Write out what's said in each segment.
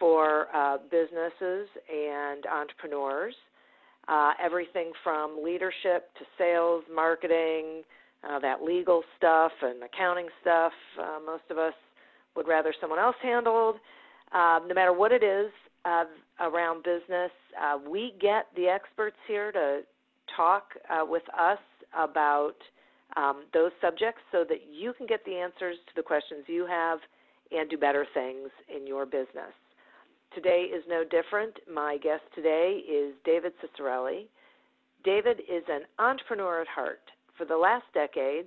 for uh, businesses and entrepreneurs. Uh, everything from leadership to sales, marketing, uh, that legal stuff and accounting stuff. Uh, most of us would rather someone else handled. Uh, no matter what it is uh, around business, we get the experts here to talk with us about um, those subjects so that you can get the answers to the questions you have and do better things in your business. Today is no different. My guest today is David Ciccarelli. David is an entrepreneur at heart. For the last decade,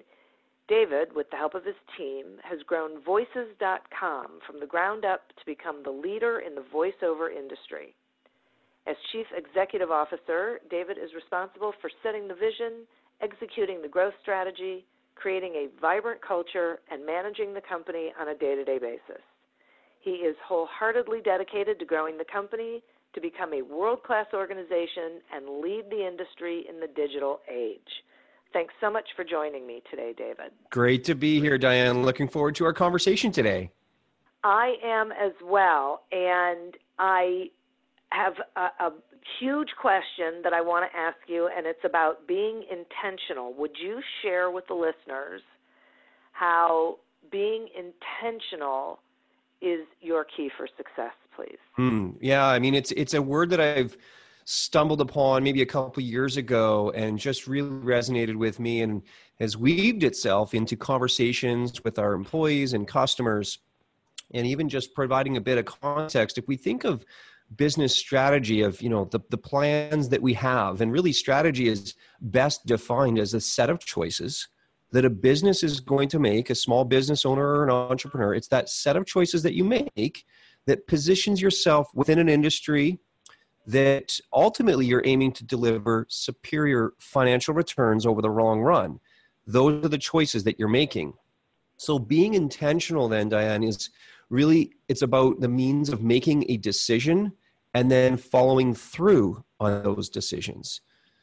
David, with the help of his team, has grown Voices.com from the ground up to become the leader in the voiceover industry. As Chief Executive Officer, David is responsible for setting the vision, executing the growth strategy, creating a vibrant culture, and managing the company on a day to day basis. He is wholeheartedly dedicated to growing the company to become a world class organization and lead the industry in the digital age. Thanks so much for joining me today, David. Great to be here, Diane. Looking forward to our conversation today. I am as well. And I have a, a huge question that I want to ask you, and it's about being intentional. Would you share with the listeners how being intentional is your key for success, please? Mm, yeah, I mean it's it's a word that I've stumbled upon maybe a couple years ago and just really resonated with me and has weaved itself into conversations with our employees and customers and even just providing a bit of context if we think of business strategy of you know the, the plans that we have and really strategy is best defined as a set of choices that a business is going to make, a small business owner or an entrepreneur, it's that set of choices that you make that positions yourself within an industry that ultimately you're aiming to deliver superior financial returns over the long run. Those are the choices that you're making. So being intentional then Diane is really it's about the means of making a decision and then following through on those decisions.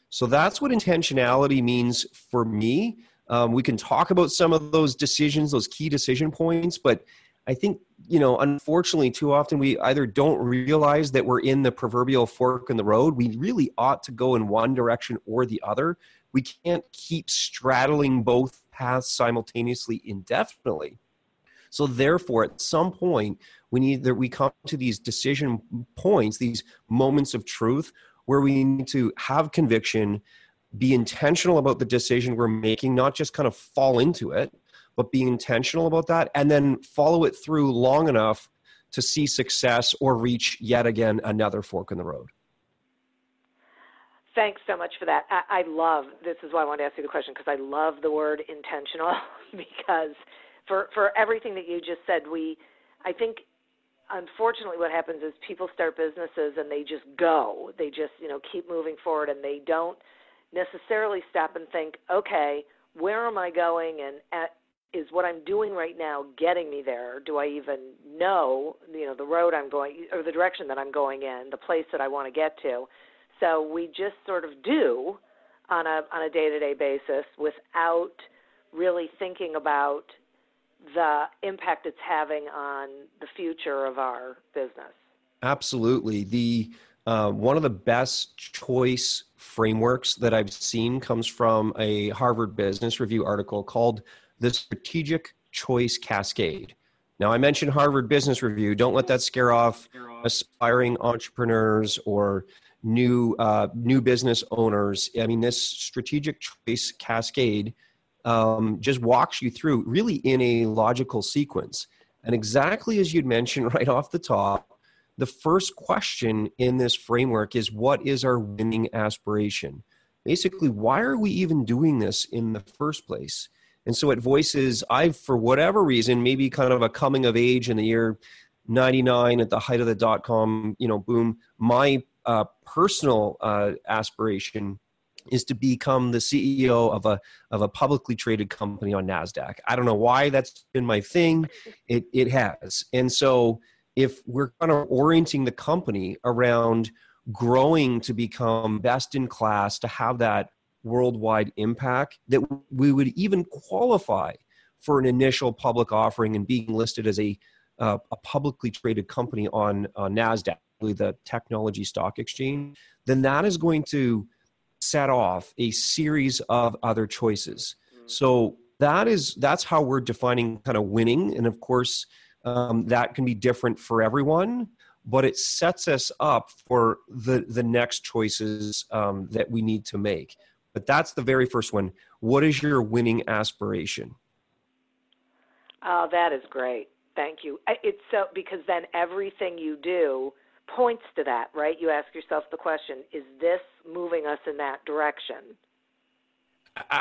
So that's what intentionality means for me um, we can talk about some of those decisions, those key decision points, but I think, you know, unfortunately, too often we either don't realize that we're in the proverbial fork in the road. We really ought to go in one direction or the other. We can't keep straddling both paths simultaneously indefinitely. So therefore, at some point, we need that we come to these decision points, these moments of truth, where we need to have conviction, be intentional about the decision we're making, not just kind of fall into it, but be intentional about that and then follow it through long enough to see success or reach yet again another fork in the road. Thanks so much for that. I, I love this is why I wanted to ask you the question because I love the word intentional because for for everything that you just said, we I think unfortunately what happens is people start businesses and they just go. They just, you know, keep moving forward and they don't necessarily stop and think, okay, where am I going and at, is what I'm doing right now getting me there? Do I even know, you know, the road I'm going or the direction that I'm going in, the place that I want to get to? So we just sort of do on a on a day-to-day basis without really thinking about the impact it's having on the future of our business. Absolutely. The uh, one of the best choice frameworks that I've seen comes from a Harvard Business Review article called The Strategic Choice Cascade. Now, I mentioned Harvard Business Review. Don't let that scare off aspiring entrepreneurs or new uh, new business owners. I mean, this strategic choice cascade um, just walks you through really in a logical sequence. And exactly as you'd mentioned right off the top, the first question in this framework is what is our winning aspiration? Basically, why are we even doing this in the first place? And so it voices, I've, for whatever reason, maybe kind of a coming of age in the year 99 at the height of the dot com, you know, boom, my uh, personal uh, aspiration is to become the CEO of a of a publicly traded company on Nasdaq. I don't know why that's been my thing. It it has. And so if we're kind of orienting the company around growing to become best in class to have that worldwide impact that we would even qualify for an initial public offering and being listed as a uh, a publicly traded company on, on Nasdaq, the technology stock exchange, then that is going to set off a series of other choices. So that is that's how we're defining kind of winning, and of course um, that can be different for everyone. But it sets us up for the the next choices um, that we need to make. But that's the very first one. What is your winning aspiration? Oh, that is great. Thank you. It's so because then everything you do points to that, right? You ask yourself the question, is this moving us in that direction?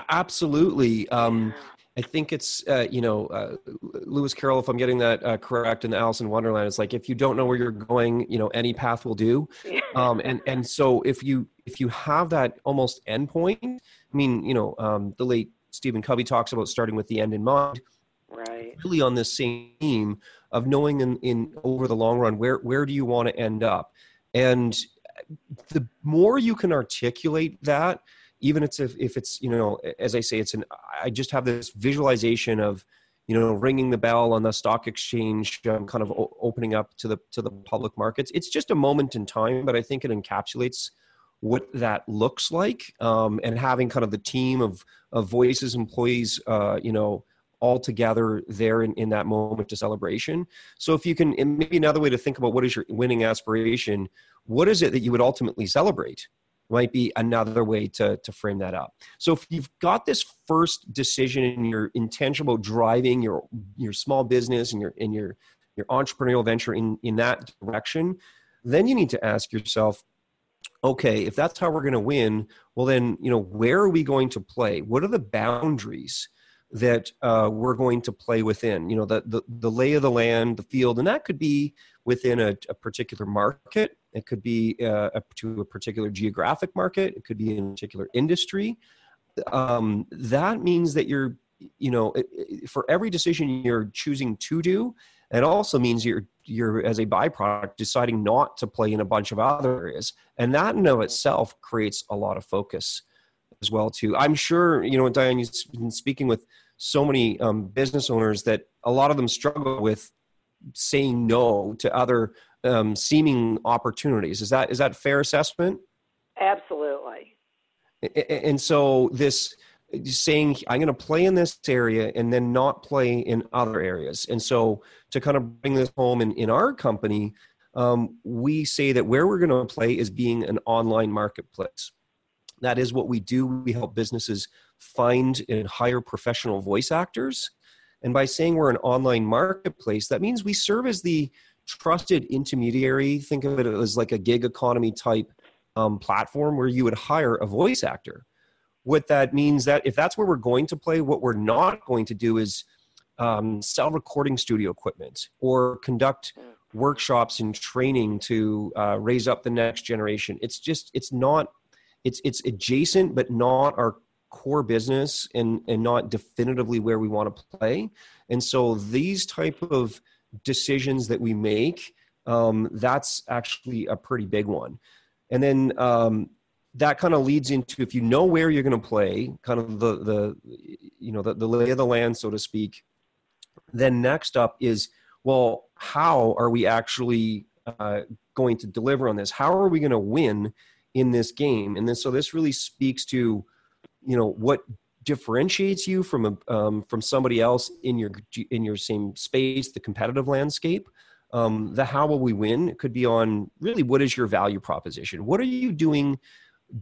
Absolutely. Um, I think it's, uh, you know, uh, Lewis Carroll, if I'm getting that uh, correct, in the Alice in Wonderland, it's like, if you don't know where you're going, you know, any path will do. Um, and, and so if you, if you have that almost endpoint, I mean, you know, um, the late Stephen Covey talks about starting with the end in mind. Right. Really on this same theme of knowing in, in over the long run where where do you want to end up and the more you can articulate that even if, if it's you know as i say it's an i just have this visualization of you know ringing the bell on the stock exchange um, kind of o- opening up to the to the public markets it's just a moment in time but i think it encapsulates what that looks like um, and having kind of the team of of voices employees uh, you know all together there in, in that moment of celebration. So if you can, maybe another way to think about what is your winning aspiration, what is it that you would ultimately celebrate? Might be another way to, to frame that up. So if you've got this first decision and you're intentional about driving your your small business and your in your your entrepreneurial venture in, in that direction, then you need to ask yourself, okay, if that's how we're going to win, well then, you know, where are we going to play? What are the boundaries? that uh, we're going to play within. You know, the, the, the lay of the land, the field, and that could be within a, a particular market. It could be uh, a, to a particular geographic market. It could be in a particular industry. Um, that means that you're, you know, for every decision you're choosing to do, it also means you're you're as a byproduct deciding not to play in a bunch of other areas, and that in of itself creates a lot of focus as well too. I'm sure you know, Diane, you've been speaking with so many um, business owners that a lot of them struggle with saying no to other um, seeming opportunities. Is that is that fair assessment? Absolutely. And so this saying I'm going to play in this area and then not play in other areas. And so to kind of bring this home in, in our company, um, we say that where we're going to play is being an online marketplace. That is what we do. We help businesses find and hire professional voice actors. And by saying we're an online marketplace, that means we serve as the trusted intermediary. Think of it as like a gig economy type um, platform where you would hire a voice actor. What that means that if that's where we're going to play, what we're not going to do is um, sell recording studio equipment or conduct workshops and training to uh, raise up the next generation. It's just it's not it's it's adjacent but not our core business and and not definitively where we want to play. And so these type of decisions that we make um, that's actually a pretty big one. And then um, that kind of leads into if you know where you're going to play, kind of the the you know the, the lay of the land, so to speak. Then next up is well, how are we actually uh, going to deliver on this? How are we going to win in this game? And then, so this really speaks to, you know, what differentiates you from a, um, from somebody else in your in your same space, the competitive landscape. Um, the how will we win could be on really what is your value proposition? What are you doing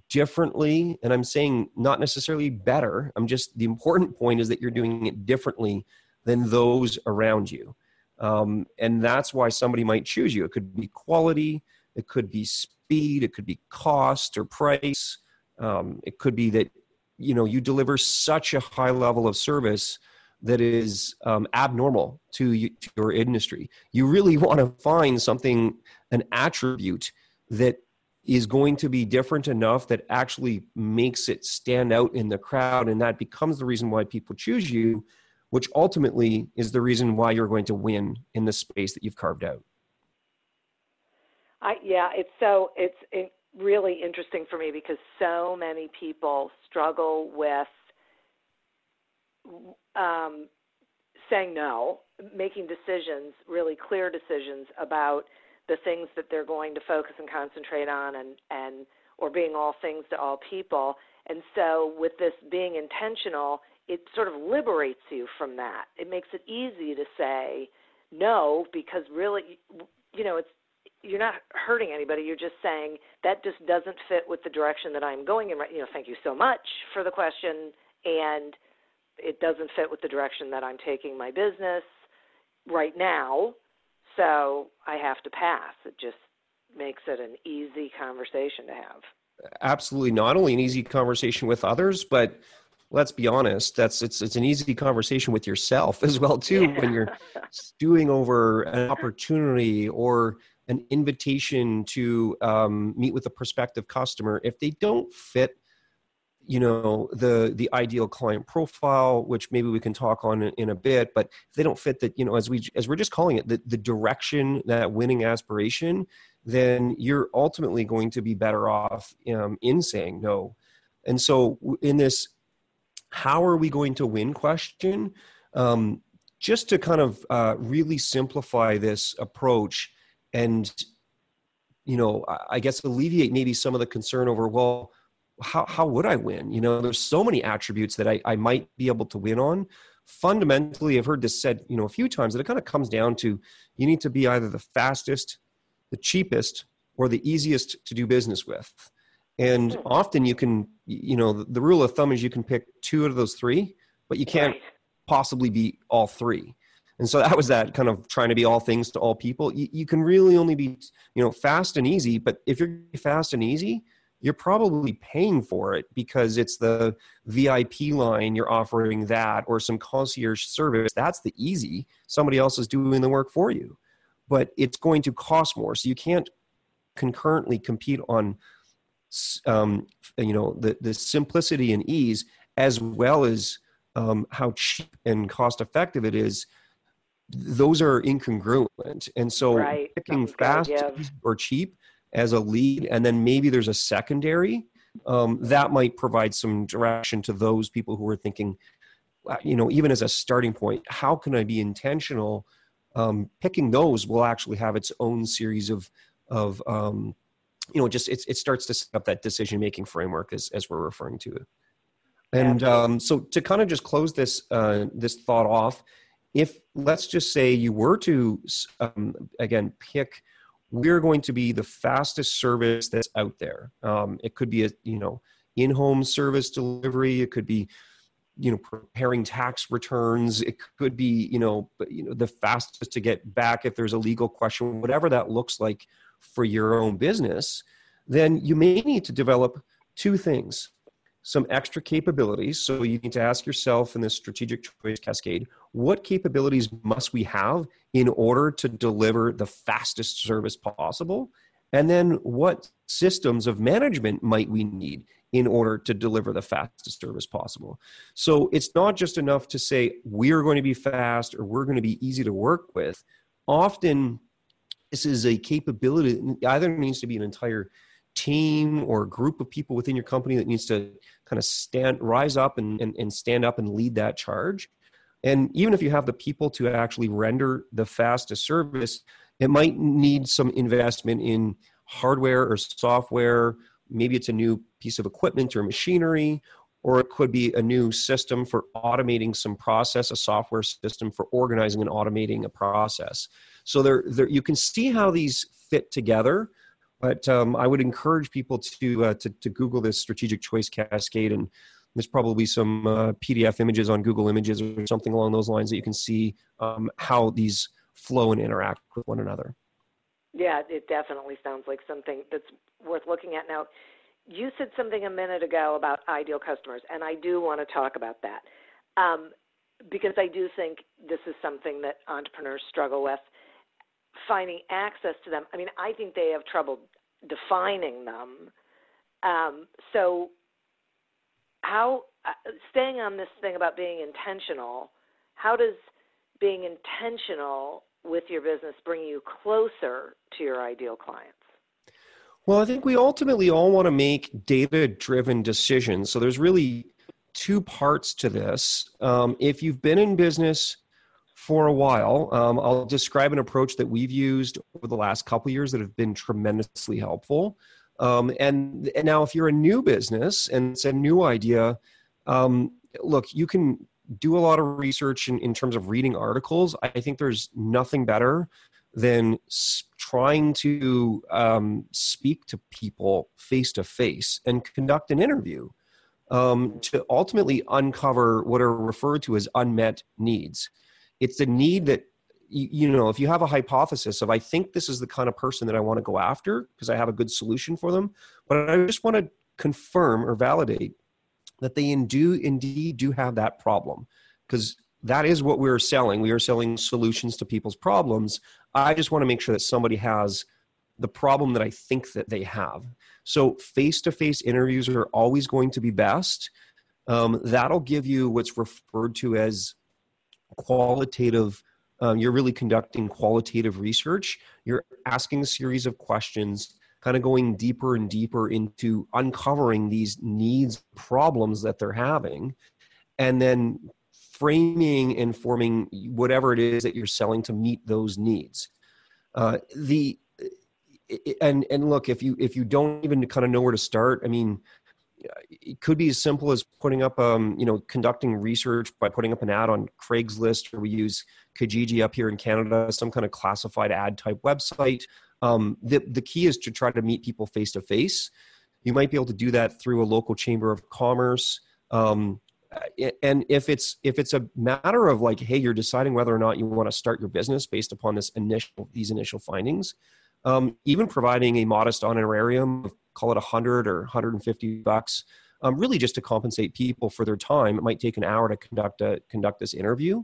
differently? And I'm saying not necessarily better. I'm just the important point is that you're doing it differently than those around you. Um, and that's why somebody might choose you. It could be quality, it could be speed, it could be cost or price. Um, it could be that you know you deliver such a high level of service that is um, abnormal to, you, to your industry. You really want to find something, an attribute that is going to be different enough that actually makes it stand out in the crowd, and that becomes the reason why people choose you which ultimately is the reason why you're going to win in the space that you've carved out. I, yeah, it's so it's it really interesting for me because so many people struggle with um, saying no, making decisions, really clear decisions about the things that they're going to focus and concentrate on, and and or being all things to all people. And so, with this being intentional, it sort of liberates you from that. It makes it easy to say no because really, you know, it's you're not hurting anybody. You're just saying that just doesn't fit with the direction that I'm going in. You know, thank you so much for the question, and it doesn't fit with the direction that I'm taking my business right now. So I have to pass. It just makes it an easy conversation to have. Absolutely, not only an easy conversation with others, but let's be honest that's it's it's an easy conversation with yourself as well too yeah. when you're stewing over an opportunity or an invitation to um, meet with a prospective customer if they don't fit you know the the ideal client profile which maybe we can talk on in, a bit but if they don't fit that you know as we as we're just calling it the, the direction that winning aspiration then you're ultimately going to be better off um, in saying no. And so in this how are we going to win question um, just to kind of uh, really simplify this approach and you know i guess alleviate maybe some of the concern over well how, how would i win you know there's so many attributes that I, I might be able to win on fundamentally i've heard this said you know a few times that it kind of comes down to you need to be either the fastest the cheapest or the easiest to do business with and hmm. often you can you know the, the, rule of thumb is you can pick two out of those three but you can't right. possibly be all three and so that was that kind of trying to be all things to all people. You, you can really only be you know fast and easy but if you're fast and easy you're probably paying for it because it's the vip line you're offering that or some concierge service. That's the easy. Somebody else is doing the work for you but it's going to cost more. So you can't concurrently compete on um, you know the the simplicity and ease as well as um, how cheap and cost effective it is those are incongruent and so right. picking fast or cheap as a lead and then maybe there's a secondary um, that might provide some direction to those people who are thinking you know even as a starting point how can i be intentional um, picking those will actually have its own series of of um, you know, just it, it starts to set up that decision making framework as, as we're referring to it. And um, so to kind of just close this uh, this thought off, if let's just say you were to um, again pick we're going to be the fastest service that's out there. Um, it could be a you know in-home service delivery. It could be you know preparing tax returns. It could be you know you know the fastest to get back if there's a legal question, whatever that looks like for your own business. Then you may need to develop two things some extra capabilities. So you need to ask yourself in this strategic choice cascade what capabilities must we have in order to deliver the fastest service possible? And then what systems of management might we need in order to deliver the fastest service possible? So it's not just enough to say we're going to be fast or we're going to be easy to work with. Often, this is a capability, either needs to be an entire team or group of people within your company that needs to kind of stand rise up and, and, and stand up and lead that charge. And even if you have the people to actually render the fastest service it might need some investment in hardware or software. Maybe it's a new piece of equipment or machinery or it could be a new system for automating some process a software system for organizing and automating a process. So there, there you can see how these fit together but um, I would encourage people to, uh, to, to Google this strategic choice cascade, and there's probably some uh, PDF images on Google Images or something along those lines that you can see um, how these flow and interact with one another. Yeah, it definitely sounds like something that's worth looking at. Now, you said something a minute ago about ideal customers, and I do want to talk about that um, because I do think this is something that entrepreneurs struggle with finding access to them. I mean, I think they have trouble defining them. Um, so, how uh, staying on this thing about being intentional? How does being intentional with your business bring you closer to your ideal clients? Well, I think we ultimately all want to make data driven decisions. So there's really two parts to this. Um, if you've been in business for a while. Um, I'll describe an approach that we've used over the last couple years that have been tremendously helpful. Um, and, and now, if you're a new business and it's a new idea, um, look, you can do a lot of research in, in terms of reading articles. I think there's nothing better than trying to um, speak to people face to face and conduct an interview um, to ultimately uncover what are referred to as unmet needs it's a need that you, know if you have a hypothesis of i think this is the kind of person that i want to go after because i have a good solution for them but i just want to confirm or validate that they do indeed do have that problem. Because that is what we're selling. We are selling solutions to people's problems. I just want to make sure that somebody has the problem that i think that they have. So face-to-face interviews are always going to be best. Um, that'll give you what's referred to as qualitative um, you're really conducting qualitative research. You're asking a series of questions kind of going deeper and deeper into uncovering these needs problems that they're having and then framing and forming whatever it is that you're selling to meet those needs. Uh, the and and look if you if you don't even kind of know where to start i mean it could be as simple as putting up um, you know conducting research by putting up an ad on craigslist or we use kijiji up here in canada some kind of classified ad type website. Um, the, the key is to try to meet people face to face you might be able to do that through a local chamber of commerce. Um, and if it's if it's a matter of like hey you're deciding whether or not you want to start your business based upon this initial these initial findings um, even providing a modest honorarium call it 100 or 150 bucks um, really just to compensate people for their time. It might take an hour to conduct a conduct this interview.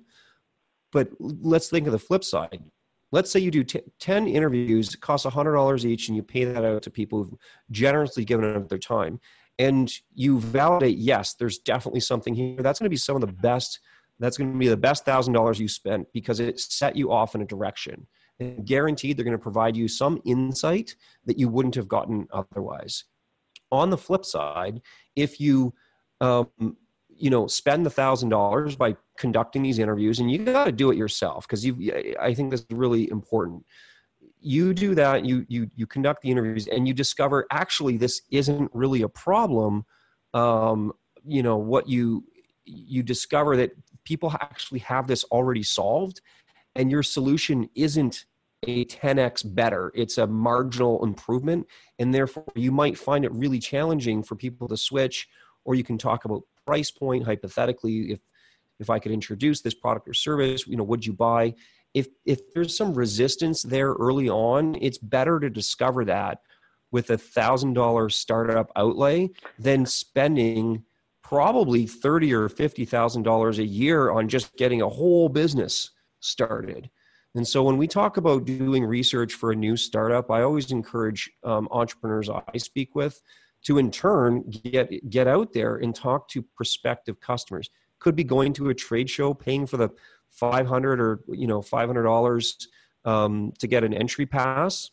But let's think of the flip side. Let's say you do t- 10 interviews it costs $100 each and you pay that out to people who've generously given up their time. And you validate yes there's definitely something here. That's going to be some of the best that's going to be the best thousand dollars you spent because it set you off in a direction and guaranteed they're going to provide you some insight that you wouldn't have gotten otherwise. On the flip side, if you um, you know spend the thousand dollars by conducting these interviews, and you got to do it yourself because you I think this is really important. You do that, you you you conduct the interviews, and you discover actually this isn't really a problem. Um, you know what you you discover that people actually have this already solved and your solution isn't a 10x better. It's a marginal improvement, and therefore you might find it really challenging for people to switch. Or you can talk about price point hypothetically. If if I could introduce this product or service, you know, would you buy? If if there's some resistance there early on, it's better to discover that with a thousand dollar startup outlay than spending probably thirty or fifty thousand dollars a year on just getting a whole business started. And so when we talk about doing research for a new startup, I always encourage um, entrepreneurs I speak with to in turn get get out there and talk to prospective customers. Could be going to a trade show, paying for the five hundred or you know five hundred dollars um, to get an entry pass,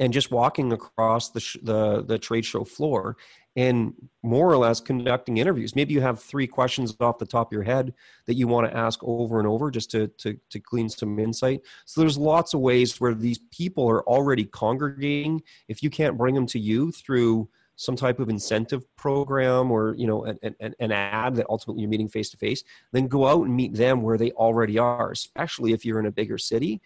and just walking across the, sh- the the trade show floor and more or less conducting interviews. Maybe you have three questions off the top of your head that you want to ask over and over just to, to, to glean some insight. So there's lots of ways where these people are already congregating. If you can't bring them to you through some type of incentive program or you know an, an, an ad that ultimately you're meeting face to face then go out and meet them where they already are especially if you're in a bigger city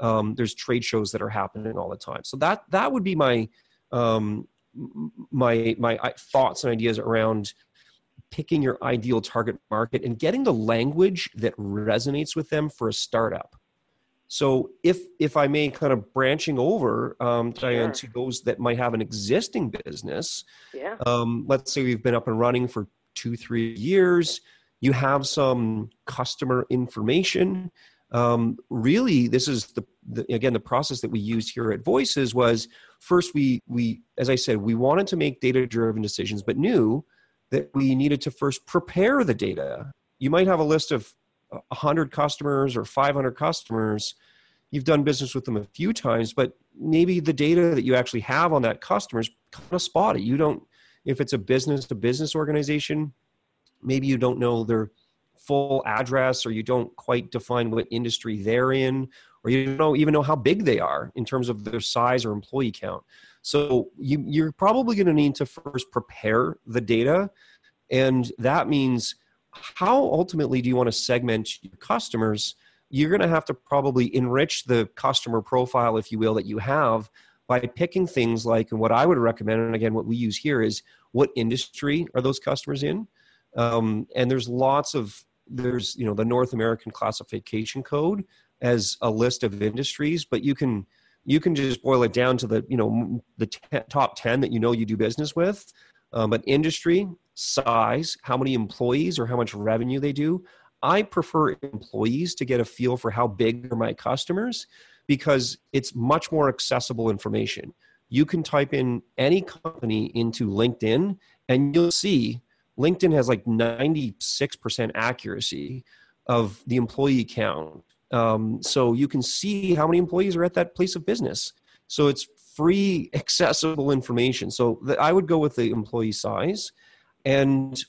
um, there's trade shows that are happening all the time so that that would be my um, my my thoughts and ideas around picking your ideal target market and getting the language that resonates with them for a startup. So if if I may kind of branching over, um, Diane, to those that might have an existing business, yeah. Um, let's say we've been up and running for two three years. You have some customer information um, really this is the, the, again the process that we used here at voices was first we we as i said we wanted to make data driven decisions but knew that we needed to first prepare the data. You might have a list of 100 customers or 500 customers. You've done business with them a few times but maybe the data that you actually have on that customer is kind of spotty. You don't if it's a business to business organization maybe you don't know their full address or you don't quite define what industry they're in or you don't even know how big they are in terms of their size or employee count. So you, you're probably going to need to first prepare the data and that means how ultimately do you want to segment your customers? You're going to have to probably enrich the customer profile if you will that you have by picking things like and what i would recommend and again what we use here is what industry are those customers in? Um, and there's lots of there's you know the North American Classification Code as a list of industries, but you can you can just boil it down to the you know the t- top 10 that you know you do business with um, but industry size how many employees or how much revenue they do i prefer employees to get a feel for how big are my customers because it's much more accessible information you can type in any company into linkedin and you'll see LinkedIn has like 96% accuracy of the employee count. Um, so you can see how many employees are at that place of business. So it's free, accessible information. So the, I would go with the employee size, and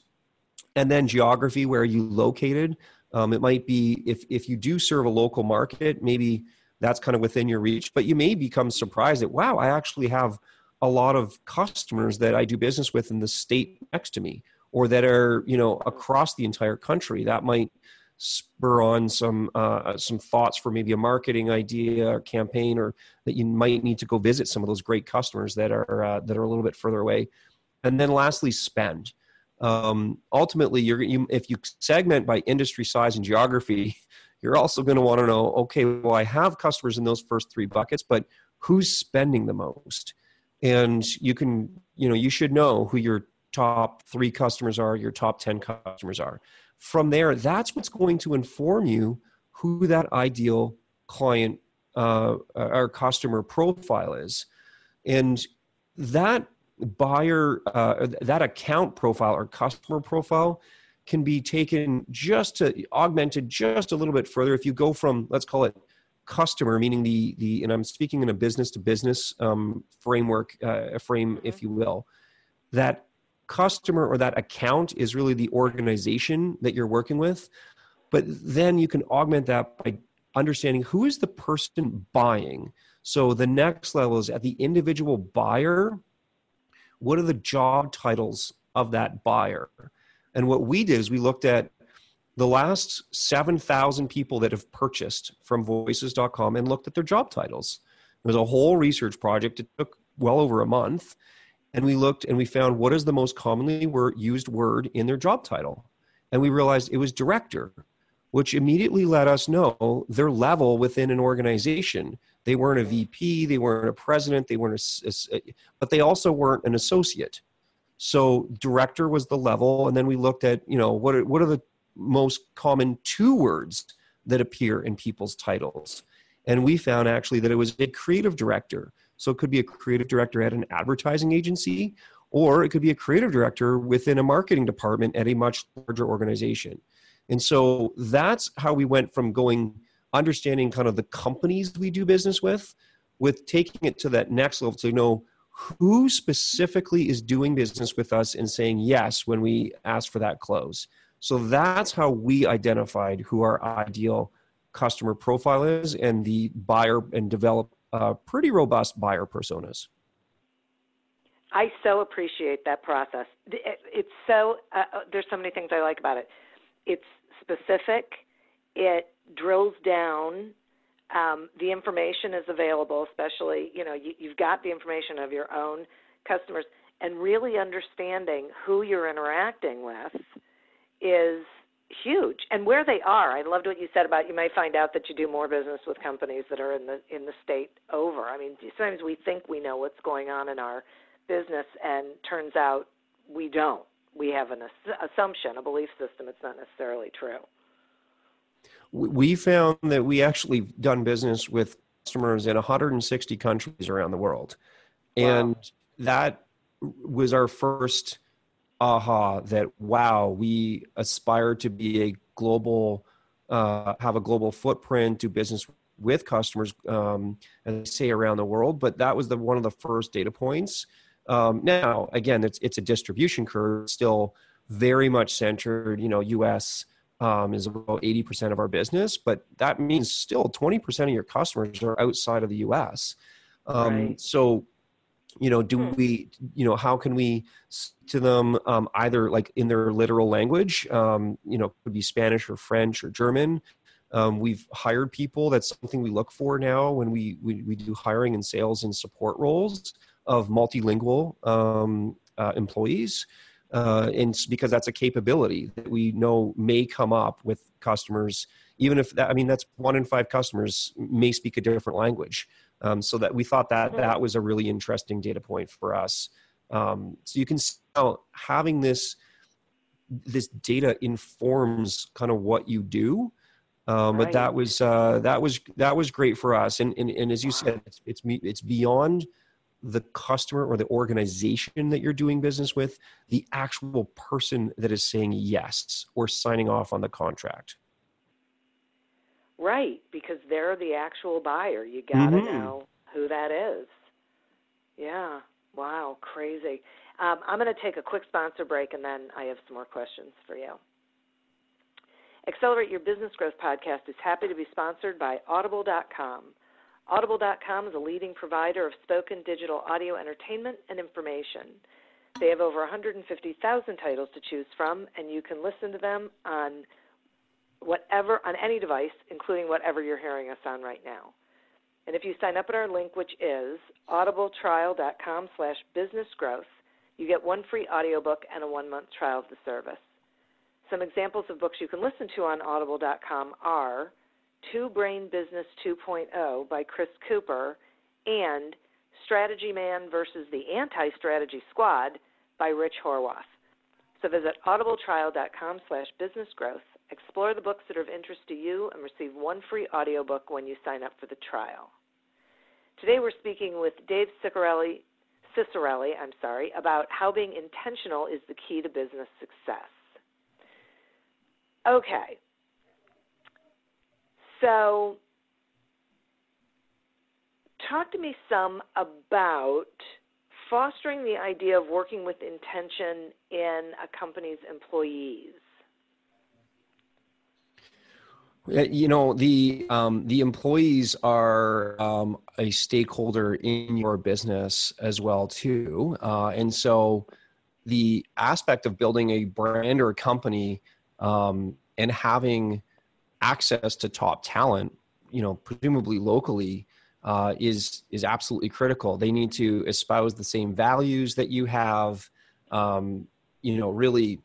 and then geography where you located. Um, it might be if if you do serve a local market, maybe that's kind of within your reach. But you may become surprised that wow, I actually have a lot of customers that I do business with in the state next to me or that are you know across the entire country that might spur on some uh, some thoughts for maybe a marketing idea or campaign or that you might need to go visit some of those great customers that are uh, that are a little bit further away. And then lastly spend. Um, ultimately you're you, if you segment by industry size and geography you're also going to want to know okay well i have customers in those first three buckets but who's spending the most? And you can you know you should know who your top three customers are, your top 10 customers are. From there, that's what's going to inform you who that ideal client uh, or customer profile is. And that buyer, uh, that account profile or customer profile can be taken just to augmented just a little bit further. If you go from, let's call it customer, meaning the, the and I'm speaking in a business to business um, framework, uh, frame, if you will, that customer or that account is really the organization that you're working with. But then you can augment that by understanding who is the person buying. So the next level is at the individual buyer, what are the job titles of that buyer? And what we did is we looked at the last 7,000 people that have purchased from voices.com and looked at their job titles. It was a whole research project. It took well over a month. And we looked and we found what is the most commonly used word in their job title. And we realized it was director, which immediately let us know their level within an organization. They weren't a VP, they weren't a president, they weren't a, but they also weren't an associate. So director was the level, and then we looked at you know what are, what are the most common two words that appear in people's titles, and we found actually that it was a creative director. So it could be a creative director at an advertising agency, or it could be a creative director within a marketing department at a much larger organization. And so that's how we went from going understanding kind of the companies we do business with, with taking it to that next level to know who specifically is doing business with us and saying yes when we ask for that close. So that's how we identified who our ideal customer profile is and the buyer and develop uh, pretty robust buyer personas. I so appreciate that process. It's so, uh, uh, there's so many things I like about it. It's specific, it drills down um, the information is available, especially, you know, you, you've got the information of your own customers, and really understanding who you're interacting with is huge. And where they are i loved what you said about you may find out that you do more business with companies that are in the in the state over. I mean sometimes we think we know what's going on in our business and turns out we don't. We have an assumption a belief system. It's not necessarily true. We found that we actually done business with customers in 160 countries around the world. And that was our first aha that wow we aspire to be a global uh, have a global footprint do business with customers um, as I say around the world but that was the one of the first data points um, now again it's it's a distribution curve still very much centered you know us um, is about 80% of our business, but that means still 20% of your customers are outside of the US. Um, right. So, you know, do hmm. we, you know, how can we to them um, either like in their literal language, um, you know, could be Spanish or French or German. Um, we've hired people. That's something we look for now when we, we, we do hiring and sales and support roles of multilingual um, uh, employees uh, and because that's a capability that we know may come up with customers even if that i mean that's one in five customers may speak a different language um, so that we thought that that was a really interesting data point for us um, so you can see how having this this data informs kind of what you do um, right. but that was uh, that was that was great for us and and, and as you said it's, it's it's beyond the customer or the organization that you're doing business with, the actual person that is saying yes or signing off on the contract. Right, because they're the actual buyer. You got to mm-hmm. know who that is. Yeah, wow, crazy. Um, I'm going to take a quick sponsor break and then I have some more questions for you. Accelerate Your Business Growth podcast is happy to be sponsored by Audible.com. Audible.com is a leading provider of spoken digital audio entertainment and information. They have over 150,000 titles to choose from, and you can listen to them on whatever on any device, including whatever you're hearing us on right now. And if you sign up at our link, which is audibletrial.com slash businessgrowth, you get one free audiobook and a one-month trial of the service. Some examples of books you can listen to on audible.com are Two Brain Business 2.0 by Chris Cooper, and Strategy Man versus the Anti Strategy Squad by Rich Horwath. So visit audibletrial.com slash businessgrowth, explore the books that are of interest to you, and receive one free audiobook when you sign up for the trial. Today we're speaking with Dave Ciccarelli, Ciccarelli I'm sorry, about how being intentional is the key to business success. Okay, so, talk to me some about fostering the idea of working with intention in a company's employees. You know the um, the employees are um, a stakeholder in your business as well too, uh, and so the aspect of building a brand or a company um, and having access to top talent, you know, presumably locally, uh, is is absolutely critical. They need to espouse the same values that you have. Um, you know, really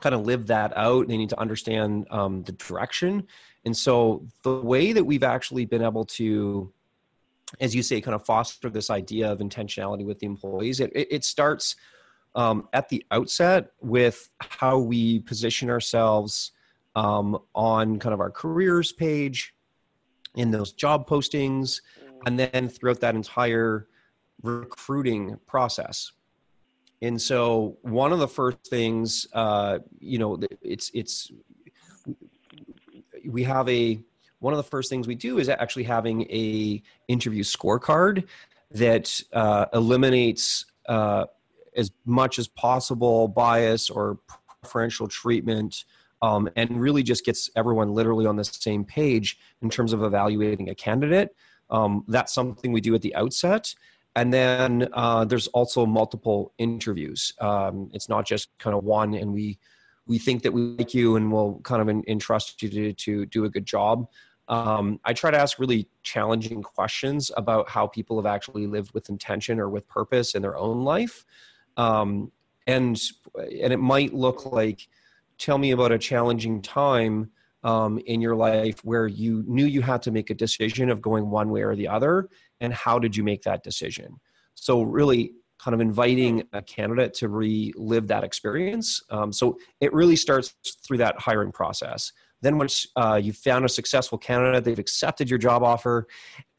kind of live that out. They need to understand um, the direction. And so the way that we've actually been able to, as you say, kind of foster this idea of intentionality with the employees, it, it starts um, at the outset with how we position ourselves um, on kind of our careers page in those job postings and then throughout that entire recruiting process and so one of the first things uh, you know it's it's we have a one of the first things we do is actually having a interview scorecard that uh, eliminates uh, as much as possible bias or preferential treatment um, and really just gets everyone literally on the same page in terms of evaluating a candidate. Um, that's something we do at the outset and then uh, there's also multiple interviews. Um, it's not just kind of one and we we think that we like you and we'll kind of entrust you to, to do a good job. Um, i try to ask really challenging questions about how people have actually lived with intention or with purpose in their own life. Um, and and it might look like tell me about a challenging time um, in your life where you knew you had to make a decision of going one way or the other and how did you make that decision? So really kind of inviting a candidate to relive that experience. Um, so it really starts through that hiring process. Then once uh, you've found a successful candidate they've accepted your job offer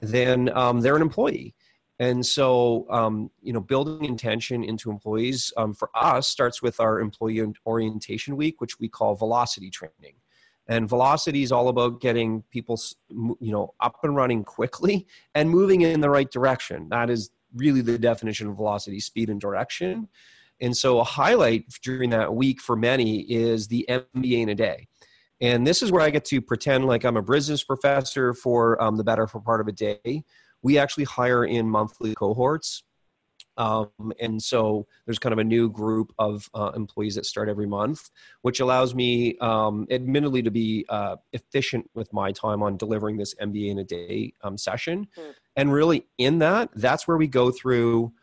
then um, they're an employee. And so um, you know building intention into employees um, for us starts with our employee orientation week which we call velocity training and velocity is all about getting people you know up and running quickly and moving in the right direction. That is really the definition of velocity speed and direction. And so a highlight during that week for many is the mba in a day. And this is where i get to pretend like i'm a business professor for um, the better for part of a day. We actually hire in monthly cohorts um, and so there's kind of a new group of uh, employees that start every month, which allows me, um, admittedly, to be uh, efficient with my time on delivering this MBA in a day um, session. Mm. And really, in that, that's where we go through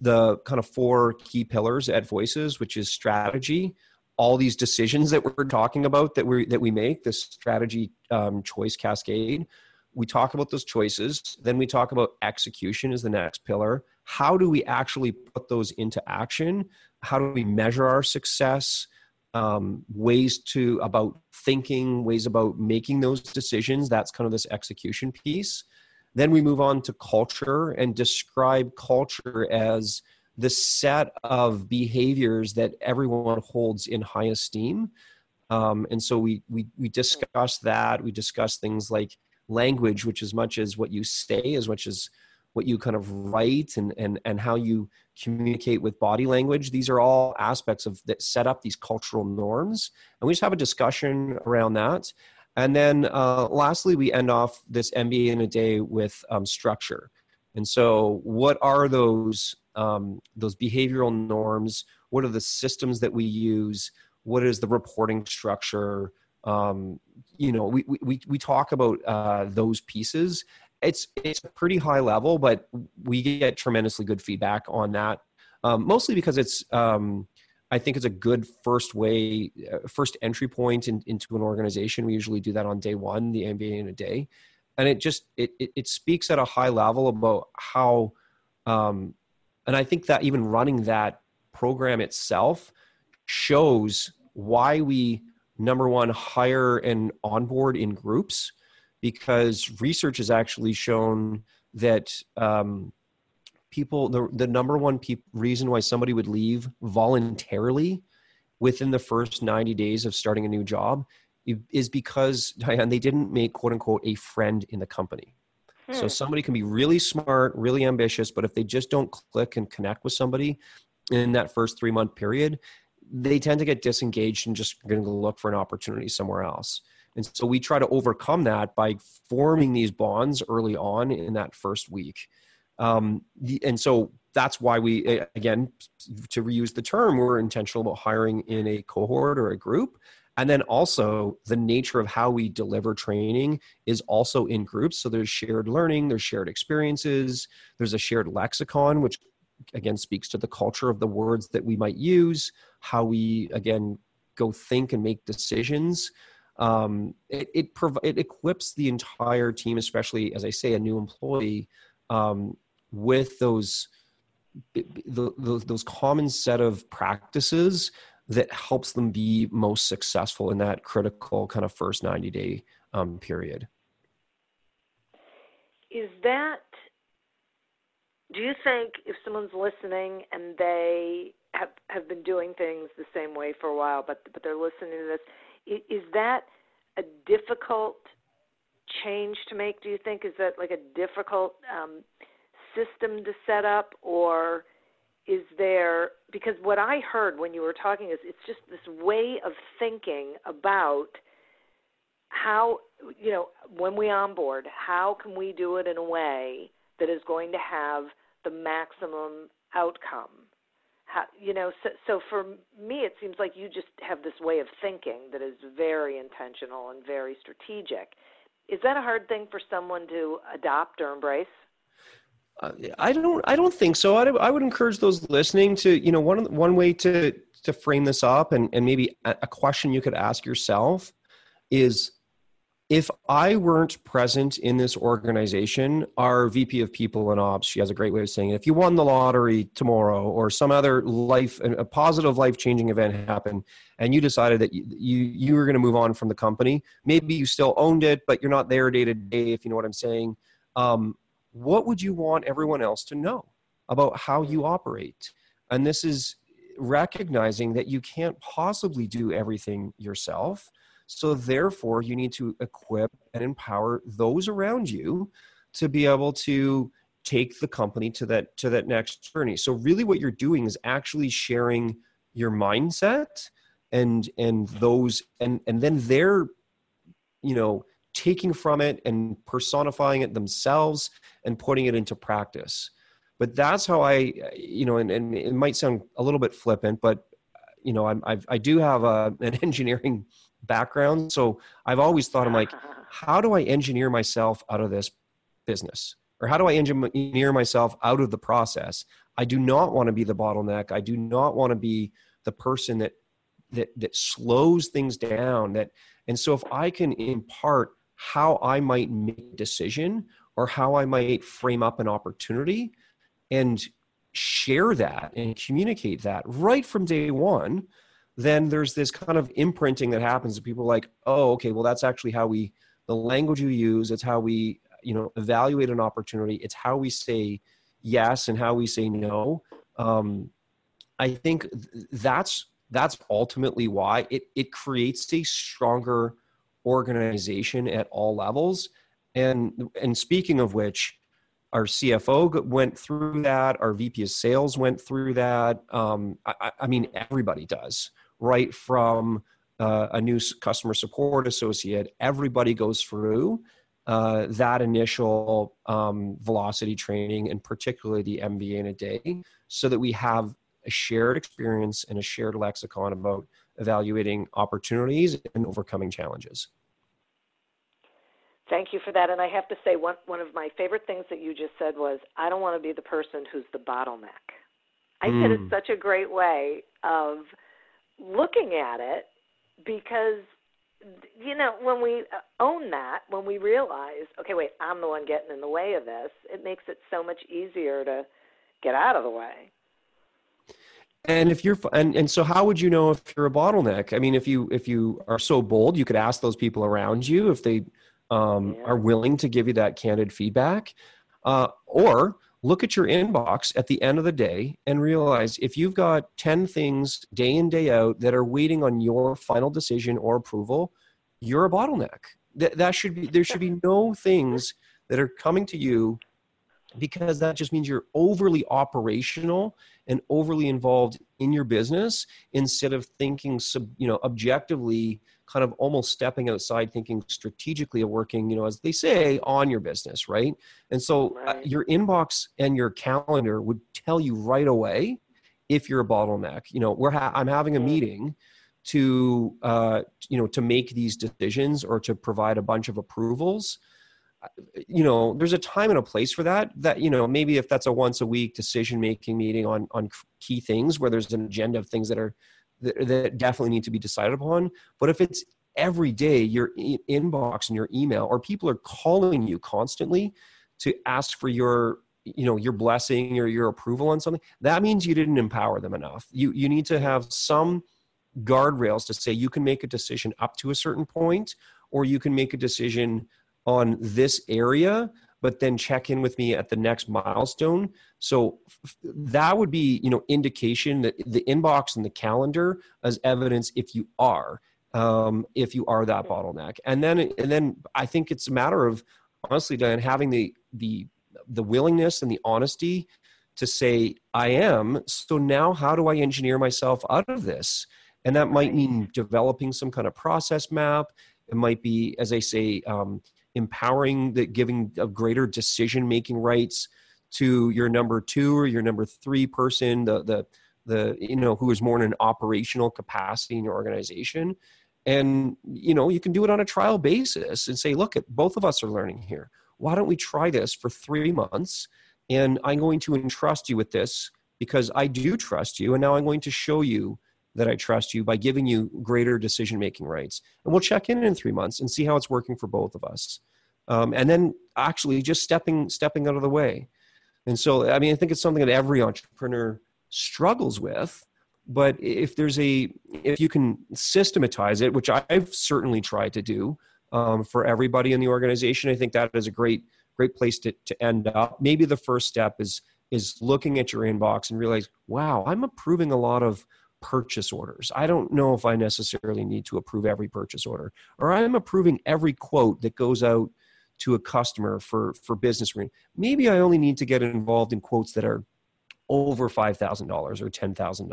the kind of four key pillars at Voices, which is strategy, all these decisions that we're talking about that we that we make, this strategy um, choice cascade. We talk about those choices, then we talk about execution is the next pillar. How do we actually put those into action? How do we measure our success? Um, ways to about thinking ways about making those decisions that's kind of this execution piece. Then we move on to culture and describe culture as the set of behaviors that everyone holds in high esteem. Um, and so we, we we discuss that. We discuss things like language which as much as what you say as much as what you kind of write and and and how you communicate with body language these are all aspects of that set up these cultural norms. And we just have a discussion around that. And then uh, lastly we end off this mba in a day with um, structure. And so what are those um, those behavioral norms? What are the systems that we use? What is the reporting structure? Um, you know we, we, we talk about uh, those pieces it's it's a pretty high level, but we get tremendously good feedback on that. Um, mostly because it's um, I think it's a good first way, uh, first entry point in, into an organization. We usually do that on day one, the MBA in a day, and it just it it, it speaks at a high level about how, um, and I think that even running that program itself shows why we number one hire and onboard in groups because research has actually shown that um, people the, the number one pe- reason why somebody would leave voluntarily within the first 90 days of starting a new job is because Diane, they didn't make quote unquote a friend in the company. Hmm. So somebody can be really smart, really ambitious, but if they just don't click and connect with somebody in that first three month period, they tend to get disengaged and just going to look for an opportunity somewhere else. And so we try to overcome that by forming these bonds early on in that first week. Um, and so that's why we, again, to reuse the term, we're intentional about hiring in a cohort or a group. and then also the nature of how we deliver training is also in groups so there's shared learning there's shared experiences there's a shared lexicon which again speaks to the culture of the words that we might use how we again go think and make decisions. Um, it it, prov- it equips the entire team especially as i say a new employee um, with those the, the, those common set of practices that helps them be most successful in that critical kind of first 90 day um, period. Is that do you think if someone's listening and they have have been doing things the same way for a while but but they're listening to this is that a difficult change to make do you think? Is that like a difficult um, system to set up or is there because what I heard when you were talking is it's just this way of thinking about how you know when we onboard how can we do it in a way that is going to have the maximum outcome how, you know so, so for me it seems like you just have this way of thinking that is very intentional and very strategic is that a hard thing for someone to adopt or embrace uh, I don't. I don't think so. I, I would encourage those listening to you know one one way to to frame this up and and maybe a, a question you could ask yourself is if I weren't present in this organization, our VP of People and Ops, she has a great way of saying it. If you won the lottery tomorrow or some other life, a positive life changing event happened, and you decided that you you, you were going to move on from the company, maybe you still owned it, but you're not there day to day. If you know what I'm saying, um, what would you want everyone else to know about how you operate? And this is recognizing that you can't possibly do everything yourself. So, therefore, you need to equip and empower those around you to be able to take the company to that to that next journey so really what you're doing is actually sharing your mindset and and those and and then they're you know taking from it and personifying it themselves and putting it into practice. But that's how I, you know, and, and it might sound a little bit flippant, but you know, I'm, I've, I do have a, an engineering background. So I've always thought, I'm like, how do I engineer myself out of this business? Or how do I engineer myself out of the process? I do not want to be the bottleneck. I do not want to be the person that that that slows things down. That and so if I can impart how I might make a decision or how I might frame up an opportunity and share that and communicate that right from day one, then there's this kind of imprinting that happens to people like, oh, okay, well, that's actually how we, the language you use, it's how we, you know, evaluate an opportunity, it's how we say yes and how we say no. Um, I think that's that's ultimately why it it creates a stronger organization at all levels. And and speaking of which, our CFO went through that. Our VP of Sales went through that. Um, I, I, mean, everybody does, right? From uh, a new customer support associate, everybody goes through uh, that initial um, velocity training, and particularly the MBA in a day, so that we have a shared experience and a shared lexicon about evaluating opportunities and overcoming challenges. Thank you for that. And I have to say, one, one of my favorite things that you just said was, I don't want to be the person who's the bottleneck. I mm. think it's such a great way of looking at it because, you know, when we own that, when we realize, okay, wait, I'm the one getting in the way of this, it makes it so much easier to get out of the way. And if you're and, and so how would you know if you're a bottleneck? I mean, if you if you are so bold, you could ask those people around you if they um, yeah. are willing to give you that candid feedback, uh, or look at your inbox at the end of the day and realize if you've got 10 things day in day out that are waiting on your final decision or approval you're a bottleneck. That, that should be there should be no things that are coming to you because that just means you're overly operational and overly involved in your business instead of thinking sub, you know objectively kind of almost stepping outside thinking strategically of working you know as they say on your business right? And so uh, right. Uh, your inbox and your calendar would tell you right away if you're a bottleneck. You know we're ha- i'm having a meeting to uh, you know to make these decisions or to provide a bunch of approvals. You know there's a time and a place for that that you know maybe if that's a once a week decision making meeting on on key things where there's an agenda of things that are that, that definitely need to be decided upon. But if it's every day your e- inbox and your email or people are calling you constantly to ask for your you know your blessing or your approval on something that means you didn't empower them enough. You you need to have some guardrails to say you can make a decision up to a certain point or you can make a decision on this area but then check in with me at the next milestone. So that would be you know indication that the inbox and the calendar as evidence if you are um, if you are that bottleneck. And then and then i think it's a matter of honestly Diane having the the the willingness and the honesty to say i am so now how do i engineer myself out of this? And that might mean developing some kind of process map. It might be as i say um, empowering the giving of greater decision making rights to your number two or your number three person the the the you know who is more in an operational capacity in your organization. And you know you can do it on a trial basis and say look both of us are learning here. Why don't we try this for three months? And i'm going to entrust you with this because i do trust you and now i'm going to show you that I trust you by giving you greater decision making rights. And we'll check in in three months and see how it's working for both of us. Um, and then actually just stepping stepping out of the way. And so, I mean, I think it's something that every entrepreneur struggles with. But if there's a, if you can systematize it, which I've certainly tried to do um, for everybody in the organization, I think that is a great, great place to, to end up. Maybe the first step is is looking at your inbox and realize, wow, I'm approving a lot of purchase orders. I don't know if I necessarily need to approve every purchase order, or I'm approving every quote that goes out to a customer for for business. Maybe I only need to get involved in quotes that are over five thousand dollars or ten thousand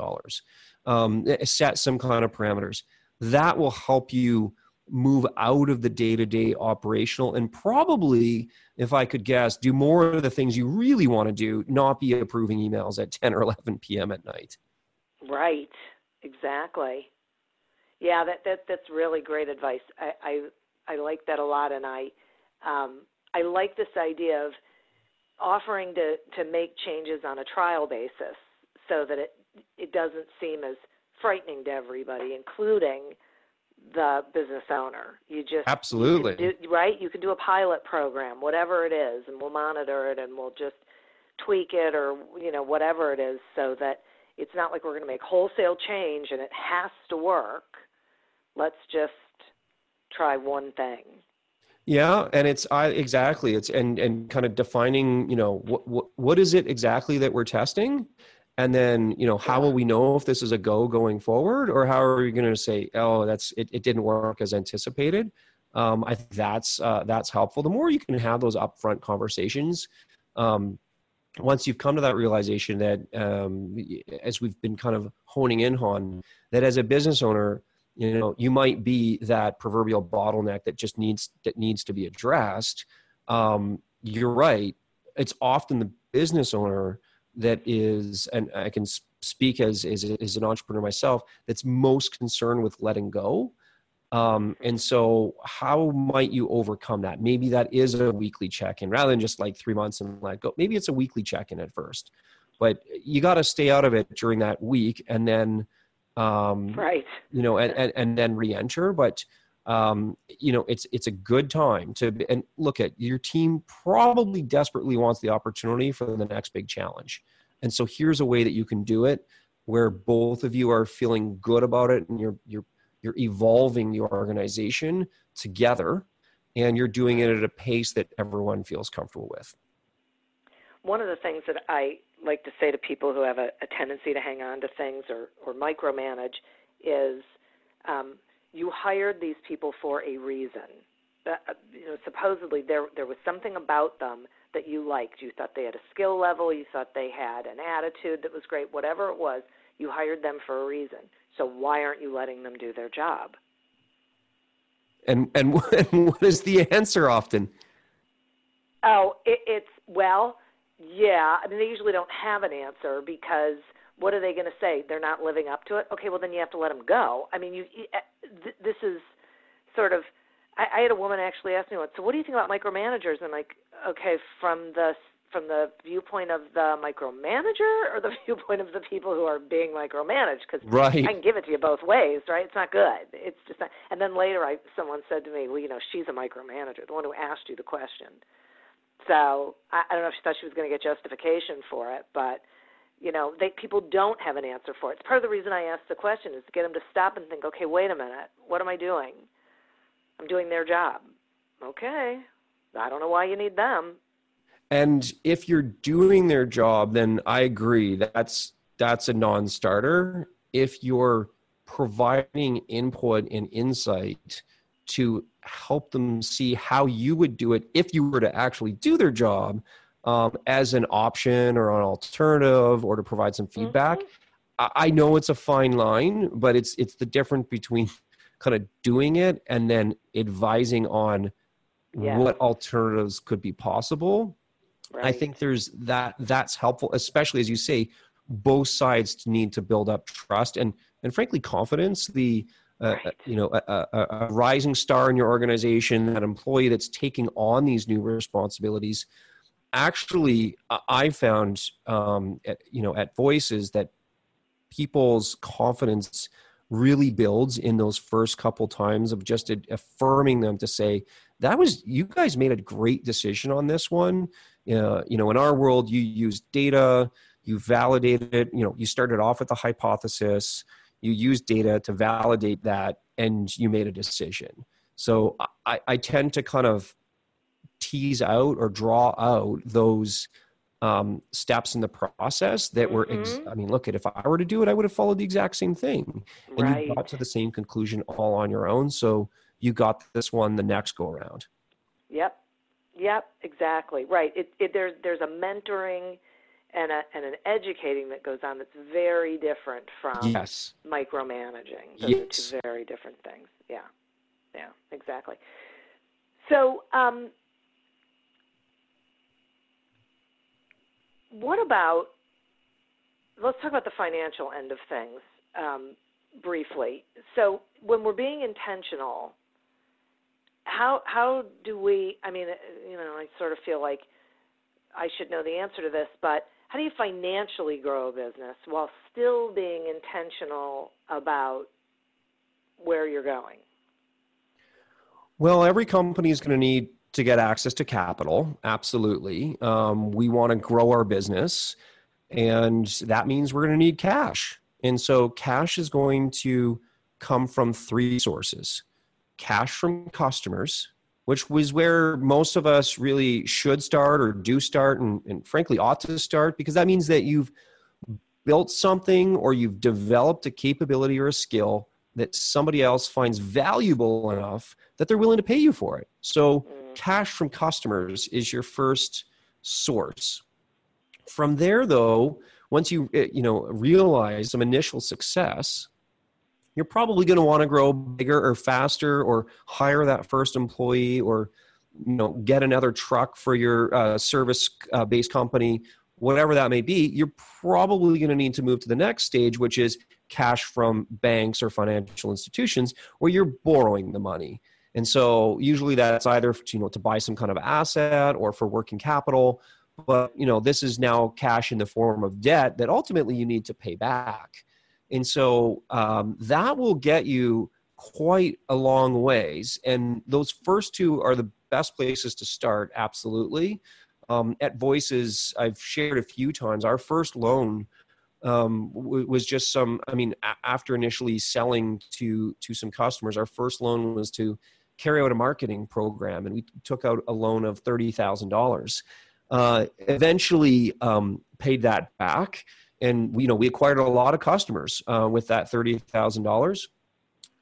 um, dollars. Set some kind of parameters that will help you move out of the day-to-day operational and probably if i could guess do more of the things you really want to do not be approving emails at 10 or 11 p.m at night Right. Exactly. Yeah, that that that's really great advice. I I, I like that a lot, and I um, I like this idea of offering to to make changes on a trial basis, so that it it doesn't seem as frightening to everybody, including the business owner. You just absolutely you do, right. You can do a pilot program, whatever it is, and we'll monitor it, and we'll just tweak it, or you know whatever it is, so that it's not like we're going to make wholesale change and it has to work. Let's just try one thing. Yeah, and it's I exactly it's and and kind of defining, you know, what what what is it exactly that we're testing? And then, you know, how will we know if this is a go going forward or how are we going to say, "Oh, that's it, it didn't work as anticipated?" Um, I think that's uh, that's helpful. The more you can have those upfront conversations, um, once you've come to that realization that um, as we've been kind of honing in on that as a business owner you know you might be that proverbial bottleneck that just needs that needs to be addressed. Um, you're right. It's often the business owner that is and i can speak as, as as an entrepreneur myself that's most concerned with letting go um, and so, how might you overcome that? Maybe that is a weekly check in rather than just like three months and let go. Maybe it's a weekly check in at first, but you got to stay out of it during that week and then, um, right, you know, and, and, and then re enter. But, um, you know, it's, it's a good time to, and look at your team probably desperately wants the opportunity for the next big challenge. And so, here's a way that you can do it where both of you are feeling good about it and you're, you're, you're evolving the organization together and you're doing it at a pace that everyone feels comfortable with. One of the things that I like to say to people who have a, a tendency to hang on to things or, or micromanage is um, you hired these people for a reason. That, uh, you know, supposedly there there was something about them that you liked. You thought they had a skill level. You thought they had an attitude that was great. Whatever it was, you hired them for a reason. So why aren't you letting them do their job? And and what is the answer often? Oh, it, it's well, yeah. I mean, they usually don't have an answer because what are they going to say? They're not living up to it. Okay, well then you have to let them go. I mean, you, eh, this is sort of. I, I had a woman actually ask me once, so what do you think about micromanagers? I'm like, okay, from the from the viewpoint of the micromanager or the viewpoint of the people who are being micromanaged because right. I can give it to you both ways, right? It's not good. It's just not. And then later, I someone said to me, well, you know, she's a micromanager, the one who asked you the question. So I, I don't know if she thought she was going to get justification for it, but you know, they people don't have an answer for it. It's part of the reason I asked the question is to get them to stop and think, okay, wait a minute, what am I doing? I'm doing their job. Okay, I don't know why you need them. And if you're doing their job, then I agree that's that's a non-starter. If you're providing input and insight to help them see how you would do it if you were to actually do their job um, as an option or an alternative or to provide some feedback. Mm-hmm. I, I know it's a fine line, but it's it's the difference between kind of doing it and then advising on yeah. what alternatives could be possible Right. I think there's that that's helpful, especially as you say, both sides need to build up trust and and frankly confidence. The uh, uh right. you know a, a, a, rising star in your organization, that employee that's taking on these new responsibilities. Actually, I found um, at, you know at Voices that people's confidence really builds in those first couple times of just affirming them to say that was you guys made a great decision on this one uh, you know in our world you use data you validated it you know you started off with a hypothesis you use data to validate that and you made a decision. So i, I tend to kind of tease out or draw out those um, steps in the process that mm-hmm. were ex- i mean look at if i were to do it i would have followed the exact same thing. And right. you got to the same conclusion all on your own. So you got this one the next go around. Yep Yep, exactly. Right. It, it, there's there's a mentoring and a, and an educating that goes on that's very different from yes. micromanaging. Those yes. are two very different things. Yeah. Yeah, exactly. So, um, what about let's talk about the financial end of things um, briefly. So, when we're being intentional how how do we? I mean, you know, I sort of feel like I should know the answer to this, but how do you financially grow a business while still being intentional about where you're going? Well, every company is going to need to get access to capital. Absolutely. Um, we want to grow our business, and that means we're going to need cash. And so, cash is going to come from three sources cash from customers, which was where most of us really should start or do start and, and frankly ought to start because that means that you've built something or you've developed a capability or a skill that somebody else finds valuable enough that they're willing to pay you for it. So cash from customers is your first source. From there though, once you eh, you know realize some initial success, you're probably going to want to grow bigger or faster or hire that first employee or you know get another truck for your uh, service uh, based company whatever that may be you're probably going to need to move to the next stage which is cash from banks or financial institutions where you're borrowing the money. And so usually that's either you know to buy some kind of asset or for working capital but you know this is now cash in the form of debt that ultimately you need to pay back and so um, that will get you quite a long ways. And those first two are the best places to start, absolutely. Um, at Voices, I've shared a few times, our first loan um, was just some, I mean, after initially selling to, to some customers, our first loan was to carry out a marketing program, and we took out a loan of $30,000. Uh, eventually um, paid that back and you know we acquired a lot of customers uh, with that thirty thousand dollars,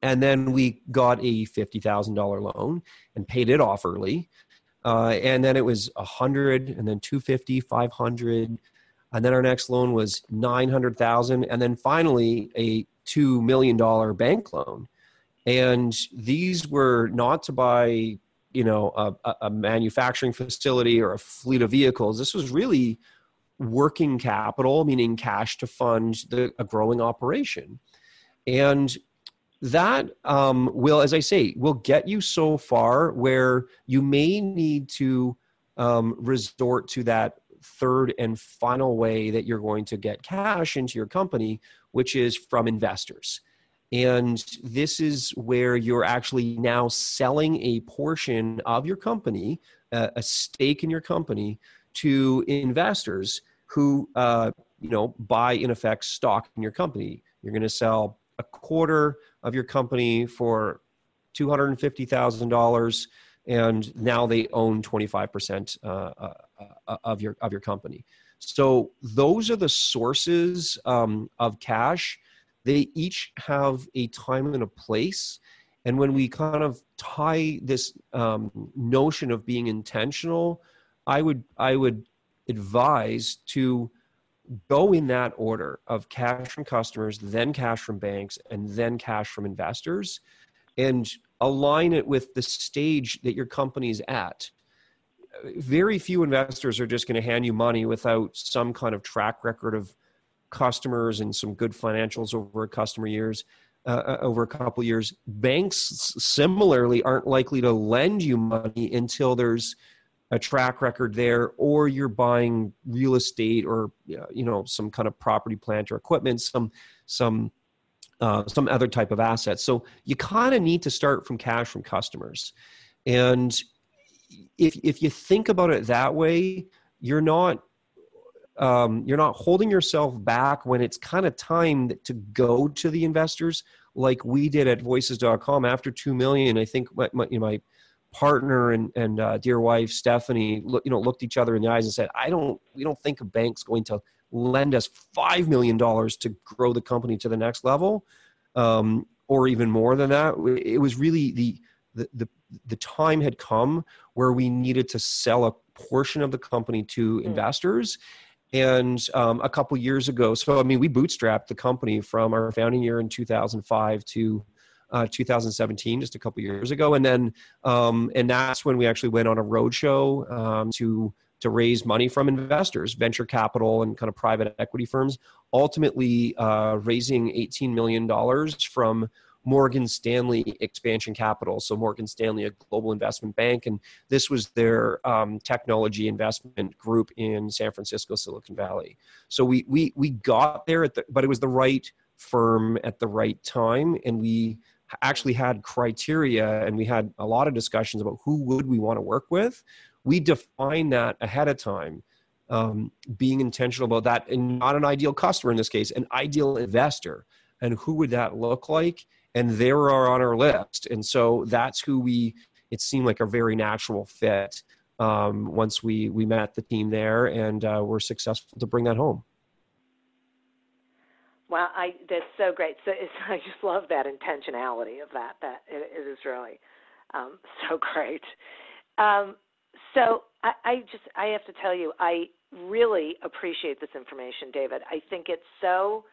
and then we got a fifty thousand dollar loan and paid it off early, uh, and then it was a hundred, and then two fifty, five hundred, and then our next loan was nine hundred thousand, and then finally a two million dollar bank loan, and these were not to buy you know a, a manufacturing facility or a fleet of vehicles. This was really working capital, meaning cash to fund the, a growing operation. And that um, will, as I say, will get you so far where you may need to um, resort to that third and final way that you're going to get cash into your company, which is from investors. And this is where you're actually now selling a portion of your company, a stake in your company, to investors who, uh, you know, buy in effect stock in your company. You're going to sell a quarter of your company for two hundred and fifty thousand dollars, and now they own twenty five percent uh, uh, uh, of your of your company. So those are the sources um, of cash they each have a time and a place and when we kind of tie this um, notion of being intentional i would i would advise to go in that order of cash from customers then cash from banks and then cash from investors and align it with the stage that your company's at. Very few investors are just going to hand you money without some kind of track record of customers and some good financials over a customer years uh, uh over a couple years. Banks similarly aren't likely to lend you money until there's a track record there or you're buying real estate or you know some kind of property plant or equipment some some uh, some other type of assets so you kind of need to start from cash from customers. And if if you think about it that way you're not um, you're not holding yourself back when it's kind of time to go to the investors like we did at voices.com after 2 million i think my, my, you know, my partner and, and uh, dear wife stephanie look, you know looked each other in the eyes and said i don't we don't think a bank's going to lend us $5 million to grow the company to the next level um, or even more than that it was really the, the the the time had come where we needed to sell a portion of the company to mm. investors and um, a couple years ago so i mean we bootstrapped the company from our founding year in 2005 to uh, 2017 just a couple years ago and then um, and that's when we actually went on a roadshow um, to to raise money from investors venture capital and kind of private equity firms ultimately uh, raising 18 million dollars from Morgan Stanley Expansion Capital. So, Morgan Stanley, a global investment bank, and this was their um, technology investment group in San Francisco, Silicon Valley. So, we, we, we got there, at the, but it was the right firm at the right time. And we actually had criteria and we had a lot of discussions about who would we want to work with. We define that ahead of time. Um, being intentional about that and not an ideal customer in this case, an ideal investor. And who would that look like? and they were on our list and so that's who we it seemed like a very natural fit um, once we we met the team there and uh, we're successful to bring that home wow i that's so great. So i just love that intentionality of that that it, it is really um, so great. Um, so I, I just i have to tell you i really appreciate this information david. I think it's so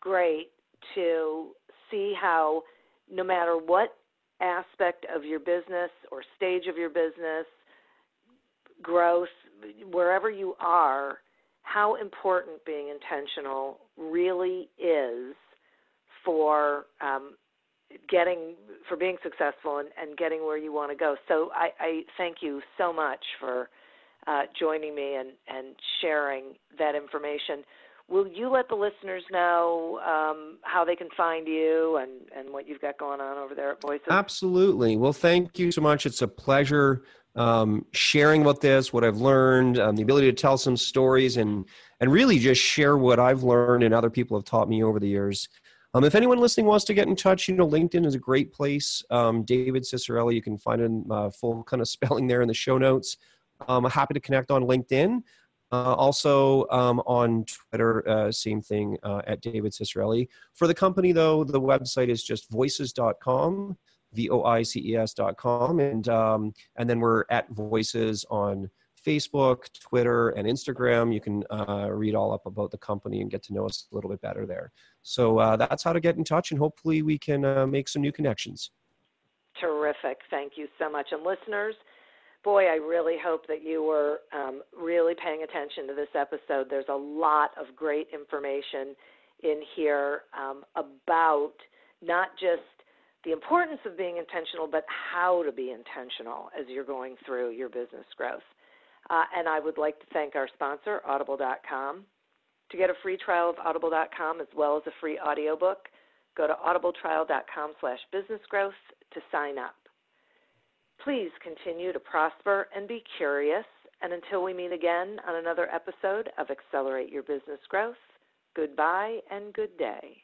great to see how no matter what aspect of your business or stage of your business, growth, wherever you are, how important being intentional really is for um, getting for being successful and, and getting where you want to go. So I, I thank you so much for uh, joining me and, and sharing that information. Will you let the listeners know um, how they can find you and, and what you've got going on over there at Voices? Absolutely. Well, thank you so much. It's a pleasure um, sharing about this, what I've learned, um, the ability to tell some stories, and and really just share what I've learned and other people have taught me over the years. Um, if anyone listening wants to get in touch, you know, LinkedIn is a great place. Um, David Ciccarelli, you can find a uh, full kind of spelling there in the show notes. Um, I'm happy to connect on LinkedIn. Uh, also um, on Twitter, uh, same thing uh, at David Ciccarelli. For the company, though, the website is just voices.com, V O I C E S.com. And, um, and then we're at Voices on Facebook, Twitter, and Instagram. You can uh, read all up about the company and get to know us a little bit better there. So uh, that's how to get in touch, and hopefully, we can uh, make some new connections. Terrific. Thank you so much. And listeners, boy, I really hope that you were um, really paying attention to this episode. There's a lot of great information in here um, about not just the importance of being intentional, but how to be intentional as you're going through your business growth. Uh, and I would like to thank our sponsor, Audible.com. To get a free trial of Audible.com as well as a free audiobook, go to audibletrial.com slash businessgrowth to sign up. Please continue to prosper and be curious. And until we meet again on another episode of Accelerate Your Business Growth, goodbye and good day.